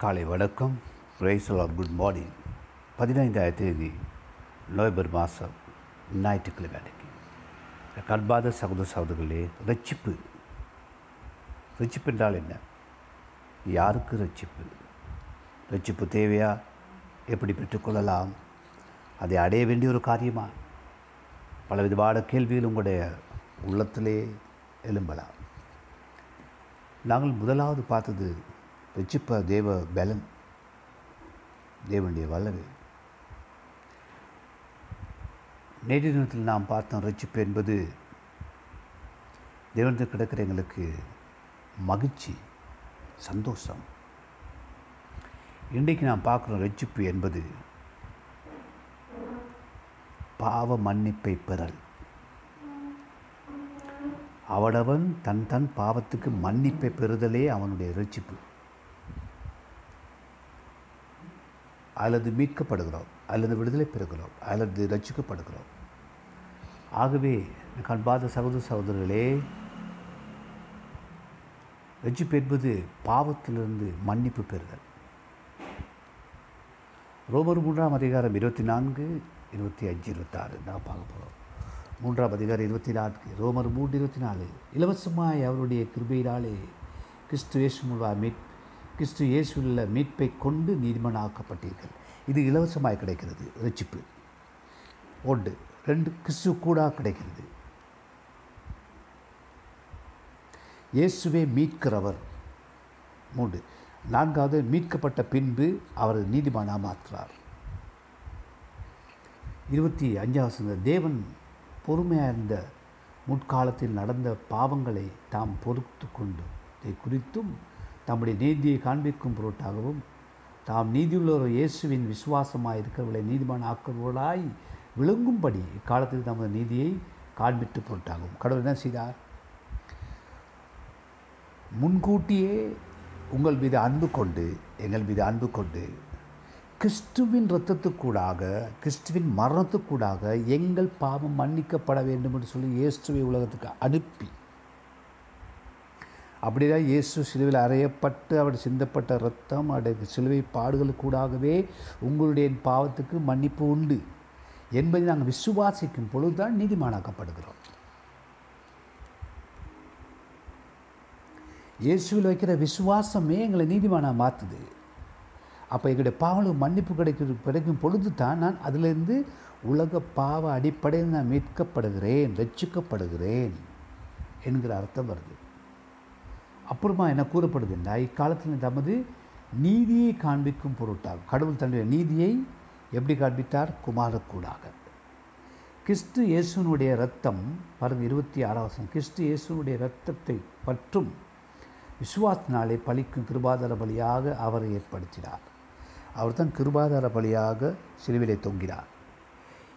காலை வணக்கம். Raisal are good morning பதினைந்தாயிரம் தேதி நவம்பர் மாதம் ஞாயிற்றுக்கிழமை அன்னைக்கு கண்பாத சகோதர சகோதரர்களே ரட்சிப்பு. ரட்சிப்பு என்றால் என்ன? யாருக்கு ரட்சிப்பு? ரட்சிப்பு தேவையா? எப்படி பெற்றுக்கொள்ளலாம்? அதை அடைய வேண்டிய ஒரு காரியமா? பலவிதமான கேள்விகள் உங்களுடைய உள்ளத்திலே எழும்பலாம். நாங்கள் முதலாவது பார்த்தது ரட்சிப்ப தேவ பலன் தேவனுடைய வல்லவே நேற்று தினத்தில் நாம் பார்த்தோம் ரட்சிப்பு என்பது தேவனத்தில் கிடக்கிற எங்களுக்கு மகிழ்ச்சி சந்தோஷம். இன்றைக்கு நாம் பார்க்குறோம் ரட்சிப்பு என்பது பாவ மன்னிப்பை பெறல். அவனவன் தன் தன் பாவத்துக்கு மன்னிப்பை பெறுதலே அவனுடைய ரட்சிப்பு. அல்லது மீட்கப்படுகிறோம் அல்லது விடுதலை பெறுகிறோம் அல்லது ரட்சிக்கப்படுகிறோம். ஆகவே கண்பாத சகோதர சகோதரர்களே ரட்சிப்பு என்பது பாவத்திலிருந்து மன்னிப்பு பெறுதல். ரோமர் மூன்றாம் அதிகாரம் இருபத்தி நான்கு இருபத்தி அஞ்சு இருபத்தாறு நான் பார்க்க போகிறோம் மூன்றாம் அதிகாரம் இருபத்தி நான்கு ரோமர் மூன்று இருபத்தி நாலு. இலவசமாய் அவருடைய கிருபையினாலே கிறிஸ்துவேஷ் மூலமாக மீட் கிறிஸ்து இயேசுள்ள மீட்பை கொண்டு நீதிமனாக்கப்பட்டீர்கள். இது இலவசமாய் கிடைக்கிறது. ரட்சிப்பு. ஒன்று. ரெண்டு. கிறிஸ்து கூட கிடைக்கிறது. இயேசுவே மீட்கிறவர். மூன்று. நான்காவது மீட்கப்பட்ட பின்பு அவர் நீதிமானா மாற்றார். இருபத்தி அஞ்சாவது தேவன் பொறுமையாக இருந்த முற்காலத்தில் நடந்த பாவங்களை தாம் பொறுத்து கொண்டு இதை குறித்தும் தம்முடைய நீதியை காண்பிக்கும் பொருட்டாகவும் தாம் நீதியுள்ளவர் இயேசுவின் விசுவாசமாக இருக்கிறவர்களை நீதிமான ஆக்குபவர்களாய் விளங்கும்படி இக்காலத்தில் தமது நீதியை காண்பித்து பொருட்டாகும் கடவுள் என்ன செய்தார்? முன்கூட்டியே உங்கள் மீது அன்பு கொண்டு எங்கள் மீது அன்பு கொண்டு கிறிஸ்துவின் இரத்தத்துக்கூடாக கிறிஸ்துவின் மரணத்துக்கூடாக எங்கள் பாவம் மன்னிக்கப்பட வேண்டும் என்று சொல்லி இயேசுவை உலகத்துக்கு அனுப்பி அப்படிதான் இயேசு சிலுவையில் அறையப்பட்டு அவர் சிந்தப்பட்ட ரத்தம் அவருடைய சிலுவை பாடுகளுக்கூடாகவே உங்களுடைய பாவத்துக்கு மன்னிப்பு உண்டு என்பதை நாங்கள் விசுவாசிக்கும் பொழுதுதான் நீதிமானாக்கப்படுகிறோம். இயேசுவில் வைக்கிற விசுவாசமே எங்களை நீதிமானாக மாற்றுது அப்போ எங்களுடைய பாவங்களுக்கு மன்னிப்பு கிடைக்கிற கிடைக்கும் பொழுது தான் நான் அதிலிருந்து உலக பாவ அடிப்படையில் நான் மீட்கப்படுகிறேன் ரட்சிக்கப்படுகிறேன் என்கிற அர்த்தம் வருது. அப்புறமா என்ன என்றால் இக்காலத்தில் தமது நீதியை காண்பிக்கும் பொருட்டாகும் கடவுள் தன்னுடைய நீதியை எப்படி காண்பித்தார்? குமாரக்கூடாக. கிறிஸ்து இயேசுனுடைய ரத்தம் பாருங்கள் இருபத்தி ஆறாவது கிறிஸ்து இயேசுனுடைய ரத்தத்தை பற்றும் நாளை பலிக்கும் கிருபாதார பலியாக அவரை ஏற்படுத்தினார். அவர் தான் கிருபாதார பலியாக சிலுவிலை தொங்கினார்.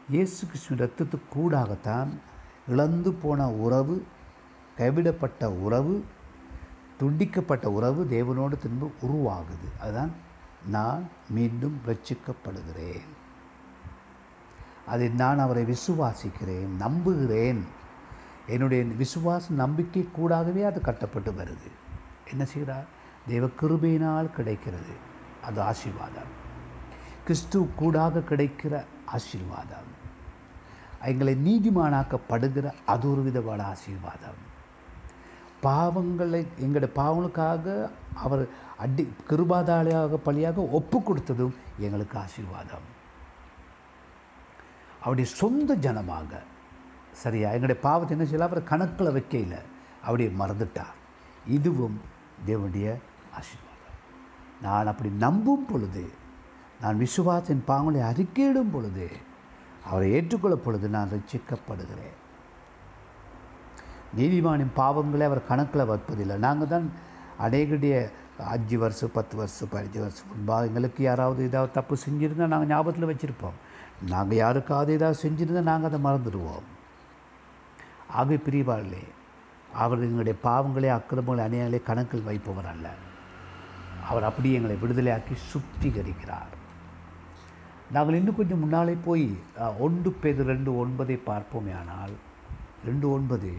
இயேசு கிறிஸ்து ரத்தத்துக்கூடாகத்தான் இழந்து போன உறவு கைவிடப்பட்ட உறவு துண்டிக்கப்பட்ட உறவு தேவனோடு திரும்ப உருவாகுது. அதுதான் நான் மீண்டும் ரட்சிக்கப்படுகிறேன். அதை நான் அவரை விசுவாசிக்கிறேன் நம்புகிறேன். என்னுடைய விசுவாச நம்பிக்கை கூடாகவே அது கட்டப்பட்டு வருது. என்ன செய்கிறார்? தேவ கிருபையினால் கிடைக்கிறது. அது ஆசீர்வாதம். கிறிஸ்து கூடாக கிடைக்கிற ஆசீர்வாதம். எங்களை நீதிமானாக்கப்படுகிற அது ஒரு விதமான ஆசீர்வாதம். பாவங்களை எங்களுடைய பாவங்களுக்காக அவர் அடி கிருபாதாளியாக பலியாக ஒப்பு கொடுத்ததும் எங்களுக்கு ஆசீர்வாதம். அவருடைய சொந்த ஜனமாக சரியா? எங்களுடைய பாவத்தை என்ன செய்யலாம் அவர் கணக்கில் வைக்கையில் அப்படியே மறந்துட்டார். இதுவும் தேவனுடைய ஆசீர்வாதம். நான் அப்படி நம்பும் பொழுது நான் விசுவாசின் பாவங்களை அறிக்கையிடும் பொழுது அவரை ஏற்றுக்கொள்ளும் பொழுது நான் ரசிக்கப்படுகிறேன் நீதிமானின் பாவங்களை அவர் கணக்கில் வைப்பதில்லை. நாங்கள் தான் அநேகடைய அஞ்சு வருஷம் பத்து வருஷம் பதினஞ்சு வருஷம் முன்பாக எங்களுக்கு யாராவது ஏதாவது தப்பு செஞ்சுருந்தால் நாங்கள் ஞாபகத்தில் வச்சுருப்போம். நாங்கள் யாருக்காவது ஏதாவது செஞ்சுருந்தால் நாங்கள் அதை மறந்துடுவோம். ஆகவே பிரிவாளே அவர் எங்களுடைய பாவங்களே அக்கிரமங்களை அநியாயங்களே கணக்கில் வைப்பவர் அல்ல. அவர் அப்படியே எங்களை விடுதலையாக்கி சுத்திகரிக்கிறார். நாங்கள் இன்னும் கொஞ்சம் முன்னாலே போய் ஒன்று பேர் ரெண்டு ஒன்பதை பார்ப்போமே ஆனால் ரெண்டு ஒன்பது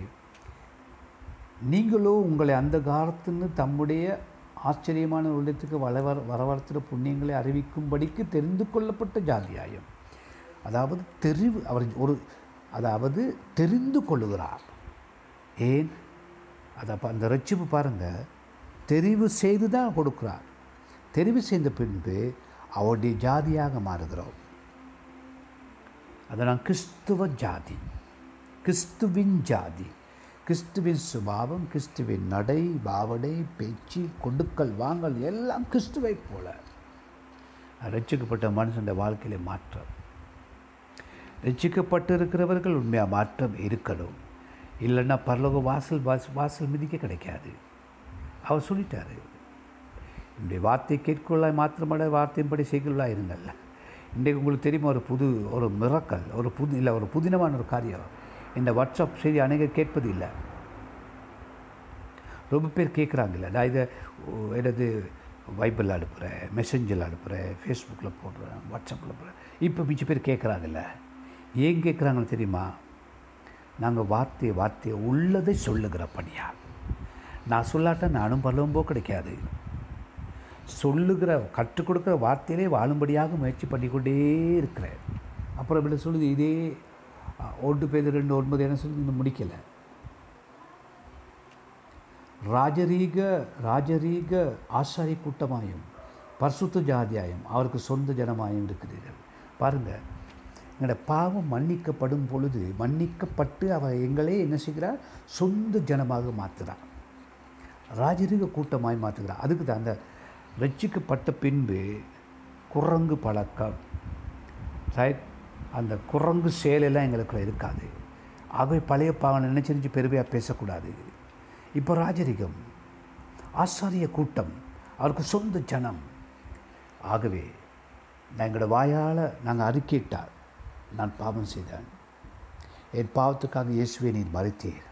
நீங்களோ உங்களை அந்த காலத்துன்னு தம்முடைய ஆச்சரியமான உள்ளத்துக்கு வளவர வரவரத்துற புண்ணியங்களை அறிவிக்கும்படிக்கு தெரிந்து கொள்ளப்பட்ட ஜாதியாயம். அதாவது தெரிவு அவர் ஒரு அதாவது தெரிந்து கொள்ளுகிறார். ஏன்? அதை அப்போ அந்த ரட்சிப்பு பாருங்கள் தெரிவு செய்து தான் கொடுக்குறார். தெரிவு செய்த பின்பு அவருடைய ஜாதியாக மாறுகிறோம். அதை நான் கிறிஸ்துவ ஜாதி கிறிஸ்துவின் ஜாதி. கிறிஸ்துவின் சுபாவம் கிறிஸ்துவின் நடை பாவடை பேச்சு கொடுக்கல் வாங்கல் எல்லாம் கிறிஸ்துவை போல. ரட்சிக்கப்பட்ட மனுஷன் வாழ்க்கையில மாற்றம். ரட்சிக்கப்பட்டு இருக்கிறவர்கள் உண்மையாக மாற்றம் இருக்கணும். இல்லைன்னா பரலோக வாசல் வாசல் வாசல் மிதிக்க கிடைக்காது. அவர் சொல்லிட்டாரு. என்னுடைய வார்த்தை கேட்கொள்ளாய் மாத்திரமட வார்த்தையின்படி செய்கொள்ளா இருங்கள்ல இன்றைக்கு உங்களுக்கு தெரியுமா ஒரு புது ஒரு மிரக்கல் ஒரு புது இல்லை ஒரு புதினமான ஒரு காரியம். இந்த வாட்ஸ்அப் செய்தி அநேகர் கேட்பது இல்லை. ரொம்ப பேர் கேட்குறாங்கல்ல நான் இதை எனது வைபிளில் அனுப்புகிறேன் மெசேஞ்சரில் அனுப்புகிறேன் ஃபேஸ்புக்கில் போடுறேன் வாட்ஸ்அப்பில் போடுறேன். இப்போ மிச்ச பேர் கேட்குறாங்கல்ல ஏன் கேட்குறாங்கன்னு தெரியுமா? நாங்கள் வார்த்தையை வார்த்தையை உள்ளதை சொல்லுகிற பணியா? நான் சொல்லாட்ட நானும் பலவும்போ கிடைக்காது. சொல்லுகிற கற்றுக் கொடுக்குற வார்த்தையிலே வாழும்படியாக முயற்சி பண்ணிக்கொண்டே இருக்கிறேன். அப்புறம் இப்படி சொல்லுது? இதே ஓட்டு பெய்து பேர் ரெண்டு ஒன்பது என்ன சொல்லி இன்னும் முடிக்கலை. ராஜரீக ராஜரீக ஆசாரி கூட்டமாயும் பரிசுத்த ஜாதியாயும் அவருக்கு சொந்த ஜனமாயும் இருக்கிறீர்கள். பாருங்கள் எங்களோட பாவம் மன்னிக்கப்படும் பொழுது மன்னிக்கப்பட்டு அவர் எங்களே என்ன செய்கிறார்? சொந்த ஜனமாக மாற்றுகிறார். ராஜரீக கூட்டமாய் மாற்றுகிறார். அதுக்கு தான் அந்த ரட்சிக்கப்பட்ட பின்பு குரங்கு பழக்கம் ரைட் அந்த குரங்கு செயலெல்லாம் எங்களுக்குள்ள இருக்காது. ஆகவே பழைய பாவனை நினைச்சிருச்சு பெருமையாக பேசக்கூடாது. இப்போ ராஜரிகம் ஆசாரிய கூட்டம் அவருக்கு சொந்த ஜனம். ஆகவே நான் எங்களோட வாயால் நாங்கள் அறிக்கையிட்டார் நான் பாவம் செய்தேன். என் பாவத்துக்காக இயேசுவை நீர் மறைத்தீர்.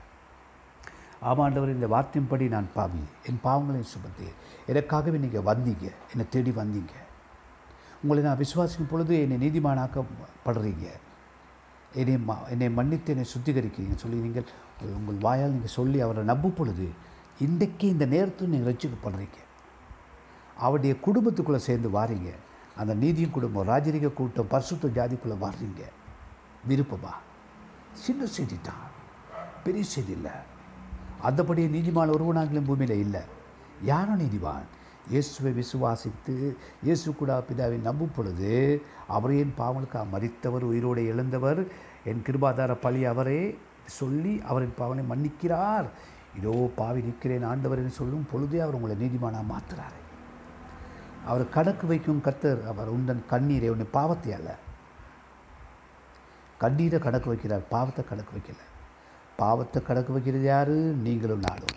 ஆமாண்டவர் இந்த வார்த்தையின்படி நான் பாவி. என் பாவங்களை சுமத்தீர். எனக்காகவே நீங்கள் வந்தீங்க. என்னை தேடி வந்தீங்க. உங்களை நான் விசுவாசிக்கும் பொழுது என்னை நீதிமானாக்கப்படுறீங்க. என்னை ம என்னை மன்னித்து என்னை சுத்திகரிக்கிறீங்க. சொல்லி நீங்கள் உங்கள் வாயால் நீங்கள் சொல்லி அவரை நம்பும் பொழுது இன்றைக்கே இந்த நேரத்தில் நீங்கள் ரசிக்கப்படுறீங்க அவருடைய குடும்பத்துக்குள்ளே சேர்ந்து வாரீங்க. அந்த நீதியும் குடும்பம் ராஜரிக கூட்டம் பரிசுத்த ஜாதிக்குள்ளே வாடுறீங்க விருப்பமா? சின்ன செய்தி தான். பெரிய செய்தி இல்லை. அந்தபடியே நீதிமான் ஒருவனாகிலும் பூமியில் இல்லை. யாரும் நீதிவான் இயேசுவை விசுவாசித்து இயேசு கூட பிதாவை நம்பும் பொழுது அவரே என் பாவனுக்காக மறித்தவர் உயிரோடு எழுந்தவர்? என் கிருபாதார பழி அவரே சொல்லி அவரின் பாவனை மன்னிக்கிறார். இதோ பாவி நிற்கிறேன் ஆண்டவர் என்று சொல்லும் பொழுதே அவர் உங்களை நீதிமானாக மாற்றுறாரு அவர் கணக்கு வைக்கும் கர்த்தர் அவர் உந்தன் கண்ணீரை உன்னை பாவத்தை அல்ல. கண்ணீரை கணக்கு வைக்கிறார் பாவத்தை கணக்கு வைக்கல. பாவத்தை கணக்கு வைக்கிறது யாரு? நீங்களும் நானும்.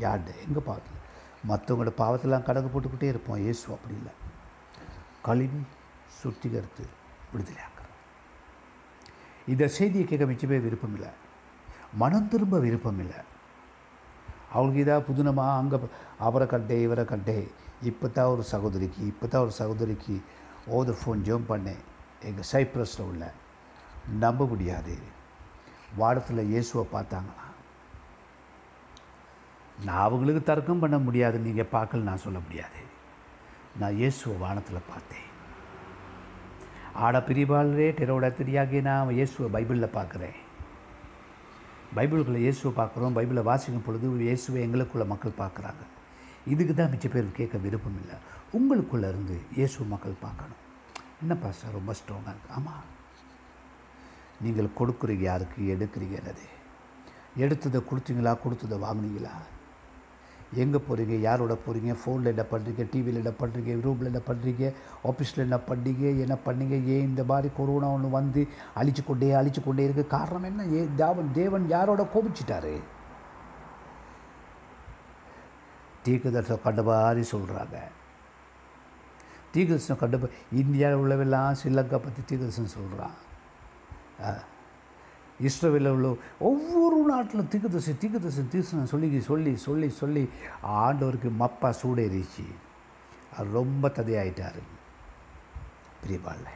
யார்டு எங்கள் பாவத்தில்? மற்றவங்களோட பாவத்தெல்லாம் கணக்கு போட்டுக்கிட்டே இருப்போம். இயேசு அப்படி இல்லை. கழுவி சுத்திகரித்து விடுதலையாக்குறார் இந்த செய்தியை கேட்க மிச்சமே விருப்பம் இல்லை மனம் திரும்ப விருப்பம் இல்லை அவங்களுக்கு இதாக புதுனமாக அங்கே அவரை கண்டே இவரை கண்டே இப்போ தான் ஒரு சகோதரிக்கு இப்போ தான் ஒரு சகோதரிக்கு ஓத ஃபோன் ஜோம் பண்ணேன் எங்கள் சைப்ரஸில் உள்ள நம்ப முடியாது. வாடத்தில் இயேசுவை பார்த்தாங்களாம் நான் அவங்களுக்கு தர்க்கம் பண்ண முடியாது நீங்கள் பார்க்கல நான் சொல்ல முடியாது. நான் இயேசுவை வானத்தில் பார்த்தேன். ஆட பிரிவாளரே டெரோட திரியாகி நான் இயேசுவை பைபிளில் பார்க்குறேன். பைபிளுக்குள்ளே இயேசுவை பார்க்குறோம் பைபிளை வாசிக்கும் பொழுது இயேசுவை எங்களுக்குள்ள மக்கள் பார்க்குறாங்க. இதுக்கு தான் மிச்ச பேர் கேட்க விருப்பம் இல்லை. உங்களுக்குள்ளே இருந்து இயேசு மக்கள் பார்க்கணும். என்னப்பா சார் ரொம்ப ஸ்ட்ராங்காக இருக்குது ஆமாம் நீங்கள் கொடுக்குறீங்க யாருக்கு? எடுக்கிறீங்க என்னது? எடுத்ததை கொடுத்தீங்களா? கொடுத்ததை வாங்குனீங்களா? எங்கே போகிறீங்க? யாரோட போகிறீங்க? ஃபோனில் என்ன பண்ணுறீங்க? டிவியில் என்ன பண்ணுறீங்க? ரூமில் என்ன பண்ணுறீங்க? ஆஃபீஸில் என்ன பண்ணீங்க? என்ன பண்ணீங்க? ஏன் இந்த மாதிரி கொரோனா ஒன்று வந்து அழிச்சு கொண்டே அழிச்சு கொண்டே இருக்குது காரணம் என்ன? ஏ தேவன் தேவன் யாரோட கோபிச்சிட்டாரு? தீர்க்கதர்சனம் கண்ட மாதிரி சொல்கிறாங்க தீர்க்கதர்சனம் கண்ட இந்தியாவில் உள்ளவெல்லாம் ஸ்ரீலங்கா பற்றி தீர்க்கதர்சனம் சொல்கிறான் இஸ்ரோவில் உள்ள ஒவ்வொரு நாட்டிலும் தீர்க்கதரிசி தீர்க்கதரிசி தீர்சனம் சொல்லி சொல்லி சொல்லி சொல்லி ஆண்டவருக்கு மப்பா சூடேறிச்சு. அவர் ரொம்ப ததையாயிட்டார் பிரிவாள்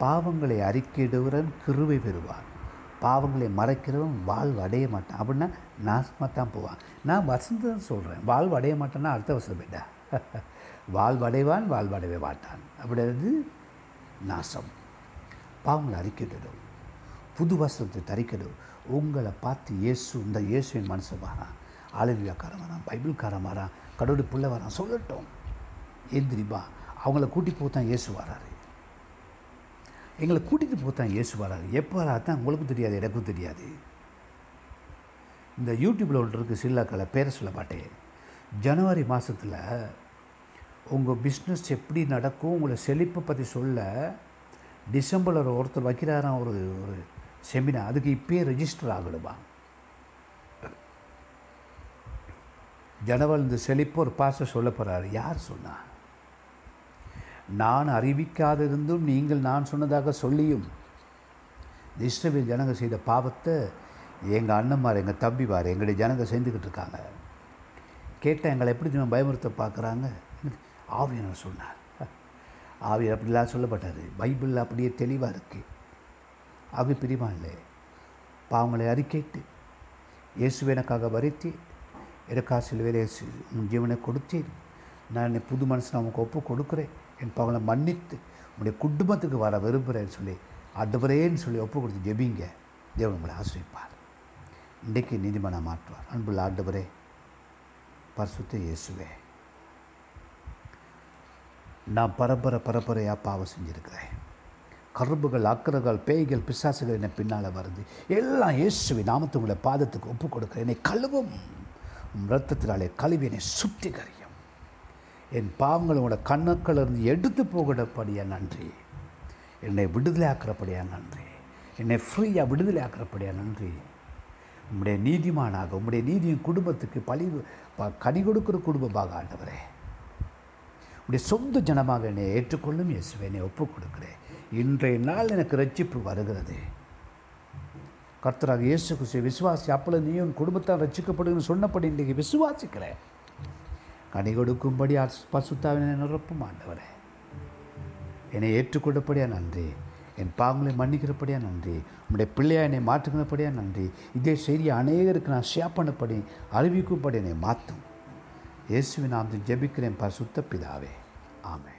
பாவங்களை அறிக்கையிடுவரன் கிருவை பெறுவான். பாவங்களை மறைக்கிறவன் வாழ்வு அடைய மாட்டான். அப்படின்னா நாசமாக தான் போவான். நான் வசந்தம் சொல்கிறேன் வாழ்வு அடைய மாட்டேன்னா அடுத்த வருஷம் போயிட்டா. வாழ்வடைவான் அடைவான் மாட்டான். அப்படின்றது நாசம். பாவங்களை அறிக்கிடணும் புது வசனத்தை தரிக்கணும் உங்களை பார்த்து இயேசு இந்த இயேசுவின் மனசு வரான் ஆளுவியாக்காரன் வரான் பைபிள்காரன் வரான் கடவுள் பிள்ளை வரான் சொல்லட்டும். எந்திரிப்பா அவங்கள கூட்டி போத்தான் இயேசு வராரு. எங்களை கூட்டிகிட்டு போத்தான் இயேசு வராரு. எப்போ வராதான் தான் உங்களுக்கும் தெரியாது எனக்கும் தெரியாது. இந்த யூடியூப்பில் ஒன்று இருக்குது சில்லாக்களை பேரை சொல்ல மாட்டேன். ஜனவரி மாதத்தில் உங்கள் பிஸ்னஸ் எப்படி நடக்கும் உங்களை செழிப்பை பற்றி சொல்ல டிசம்பரில் ஒருத்தர் வைக்கிறாராம் ஒரு ஒரு செமினார். அதுக்கு இப்பயே ரெஜிஸ்டர் ஆகணுமா? ஜனவல் இந்த செழிப்பு ஒரு பாச சொல்ல போகிறாரு யார் சொன்னா? நான் அறிவிக்காதிருந்தும் நீங்கள் நான் சொன்னதாக சொல்லியும் இஸ்ரவேல் ஜனங்க செய்த பாவத்தை எங்கள் அண்ணன்மார் எங்கள் தம்பிமார் எங்களுடைய ஜனங்க செஞ்சுக்கிட்டு இருக்காங்க. கேட்டால் எங்களை எப்படி நம்ம பயமுறுத்த பார்க்குறாங்க? ஆவியனர் சொன்னார். ஆவியர் அப்படிலாம் சொல்லப்பட்டார் பைபிளில் அப்படியே தெளிவாக இருக்குது ஆவி பிரிமா இல்லை பாவங்களை அறிக்கைட்டு இயேசுவை எனக்காக வரித்து எனக்காக சிலுவையில் உன் ஜீவனை கொடுத்தேன். நான் என்னை புது மனசு உனக்கு ஒப்பு கொடுக்குறேன். என் பாவங்களை மன்னித்து உன்னுடைய குடும்பத்துக்கு வர விரும்புகிறேன்னு சொல்லி அடுவரேன்னு சொல்லி ஒப்பு கொடுத்து ஜெபிங்க. தேவன் உங்களை ஆசிரிப்பார் இன்றைக்கு நீதிமன்றம் மாற்றுவார். அன்புள்ள ஆண்டவரே பரிசுத்த இயேசுவே நான் பரம்பரை பரம்பரையாக பாவம் செஞ்சுருக்கிறேன். கரும்புகள் அக்கறைகள் பேய்கள் பிசாசுகள் என்னை பின்னால் வருது. எல்லாம் இயேசுவை நாமத்து உங்களை பாதத்துக்கு ஒப்பு கொடுக்குறேன் என்னை கழுவும். ரத்தத்தினாலே கழுவி என்னை சுத்திகரியும். என் பாவங்கள் உங்களோட கண்ணுக்களிருந்து எடுத்து போகிறபடியா நன்றி. என்னை விடுதலை ஆக்கிறபடியா நன்றி. என்னை ஃப்ரீயாக விடுதலை ஆக்கிறபடியா நன்றி. உம்முடைய நீதிமானாக உம்முடைய நீதியின் குடும்பத்துக்கு பழி ப- கனி கொடுக்கிற குடும்பமாக ஆண்டவரே. உடைய சொந்த ஜனமாக என்னை ஏற்றுக்கொள்ளும் இயேசுவை என்னை ஒப்புக் கொடுக்கிறேன் இன்றைய நாள் எனக்கு ரட்சிப்பு வருகிறது. கர்த்தராக இயேசு கிறிஸ்துவை விசுவாசி அப்பொழுது நீ உன் குடும்பத்தால் ரட்சிக்கப்படுன்னு சொன்னபடி இன்றைக்கு விசுவாசிக்கிறேன் கனி கொடுக்கும்படி பசுத்தாவினை நிரப்பும் ஆண்டவரே. என்னை ஏற்றுக்கொண்டபடியா நன்றி. என் பாவங்களை மன்னிக்கிறபடியா நன்றி. உம்முடைய பிள்ளையா என்னை மாற்றுகிறபடியா நன்றி. இதே செய்தியை அநேகருக்கு நான் ஷேர் பண்ணப்படி அறிவிக்கும்படி என்னை மாற்றும். இயேசுவின் நாம் ஜெபிக்கிறேன் பசுத்த பிதாவே. ஆமே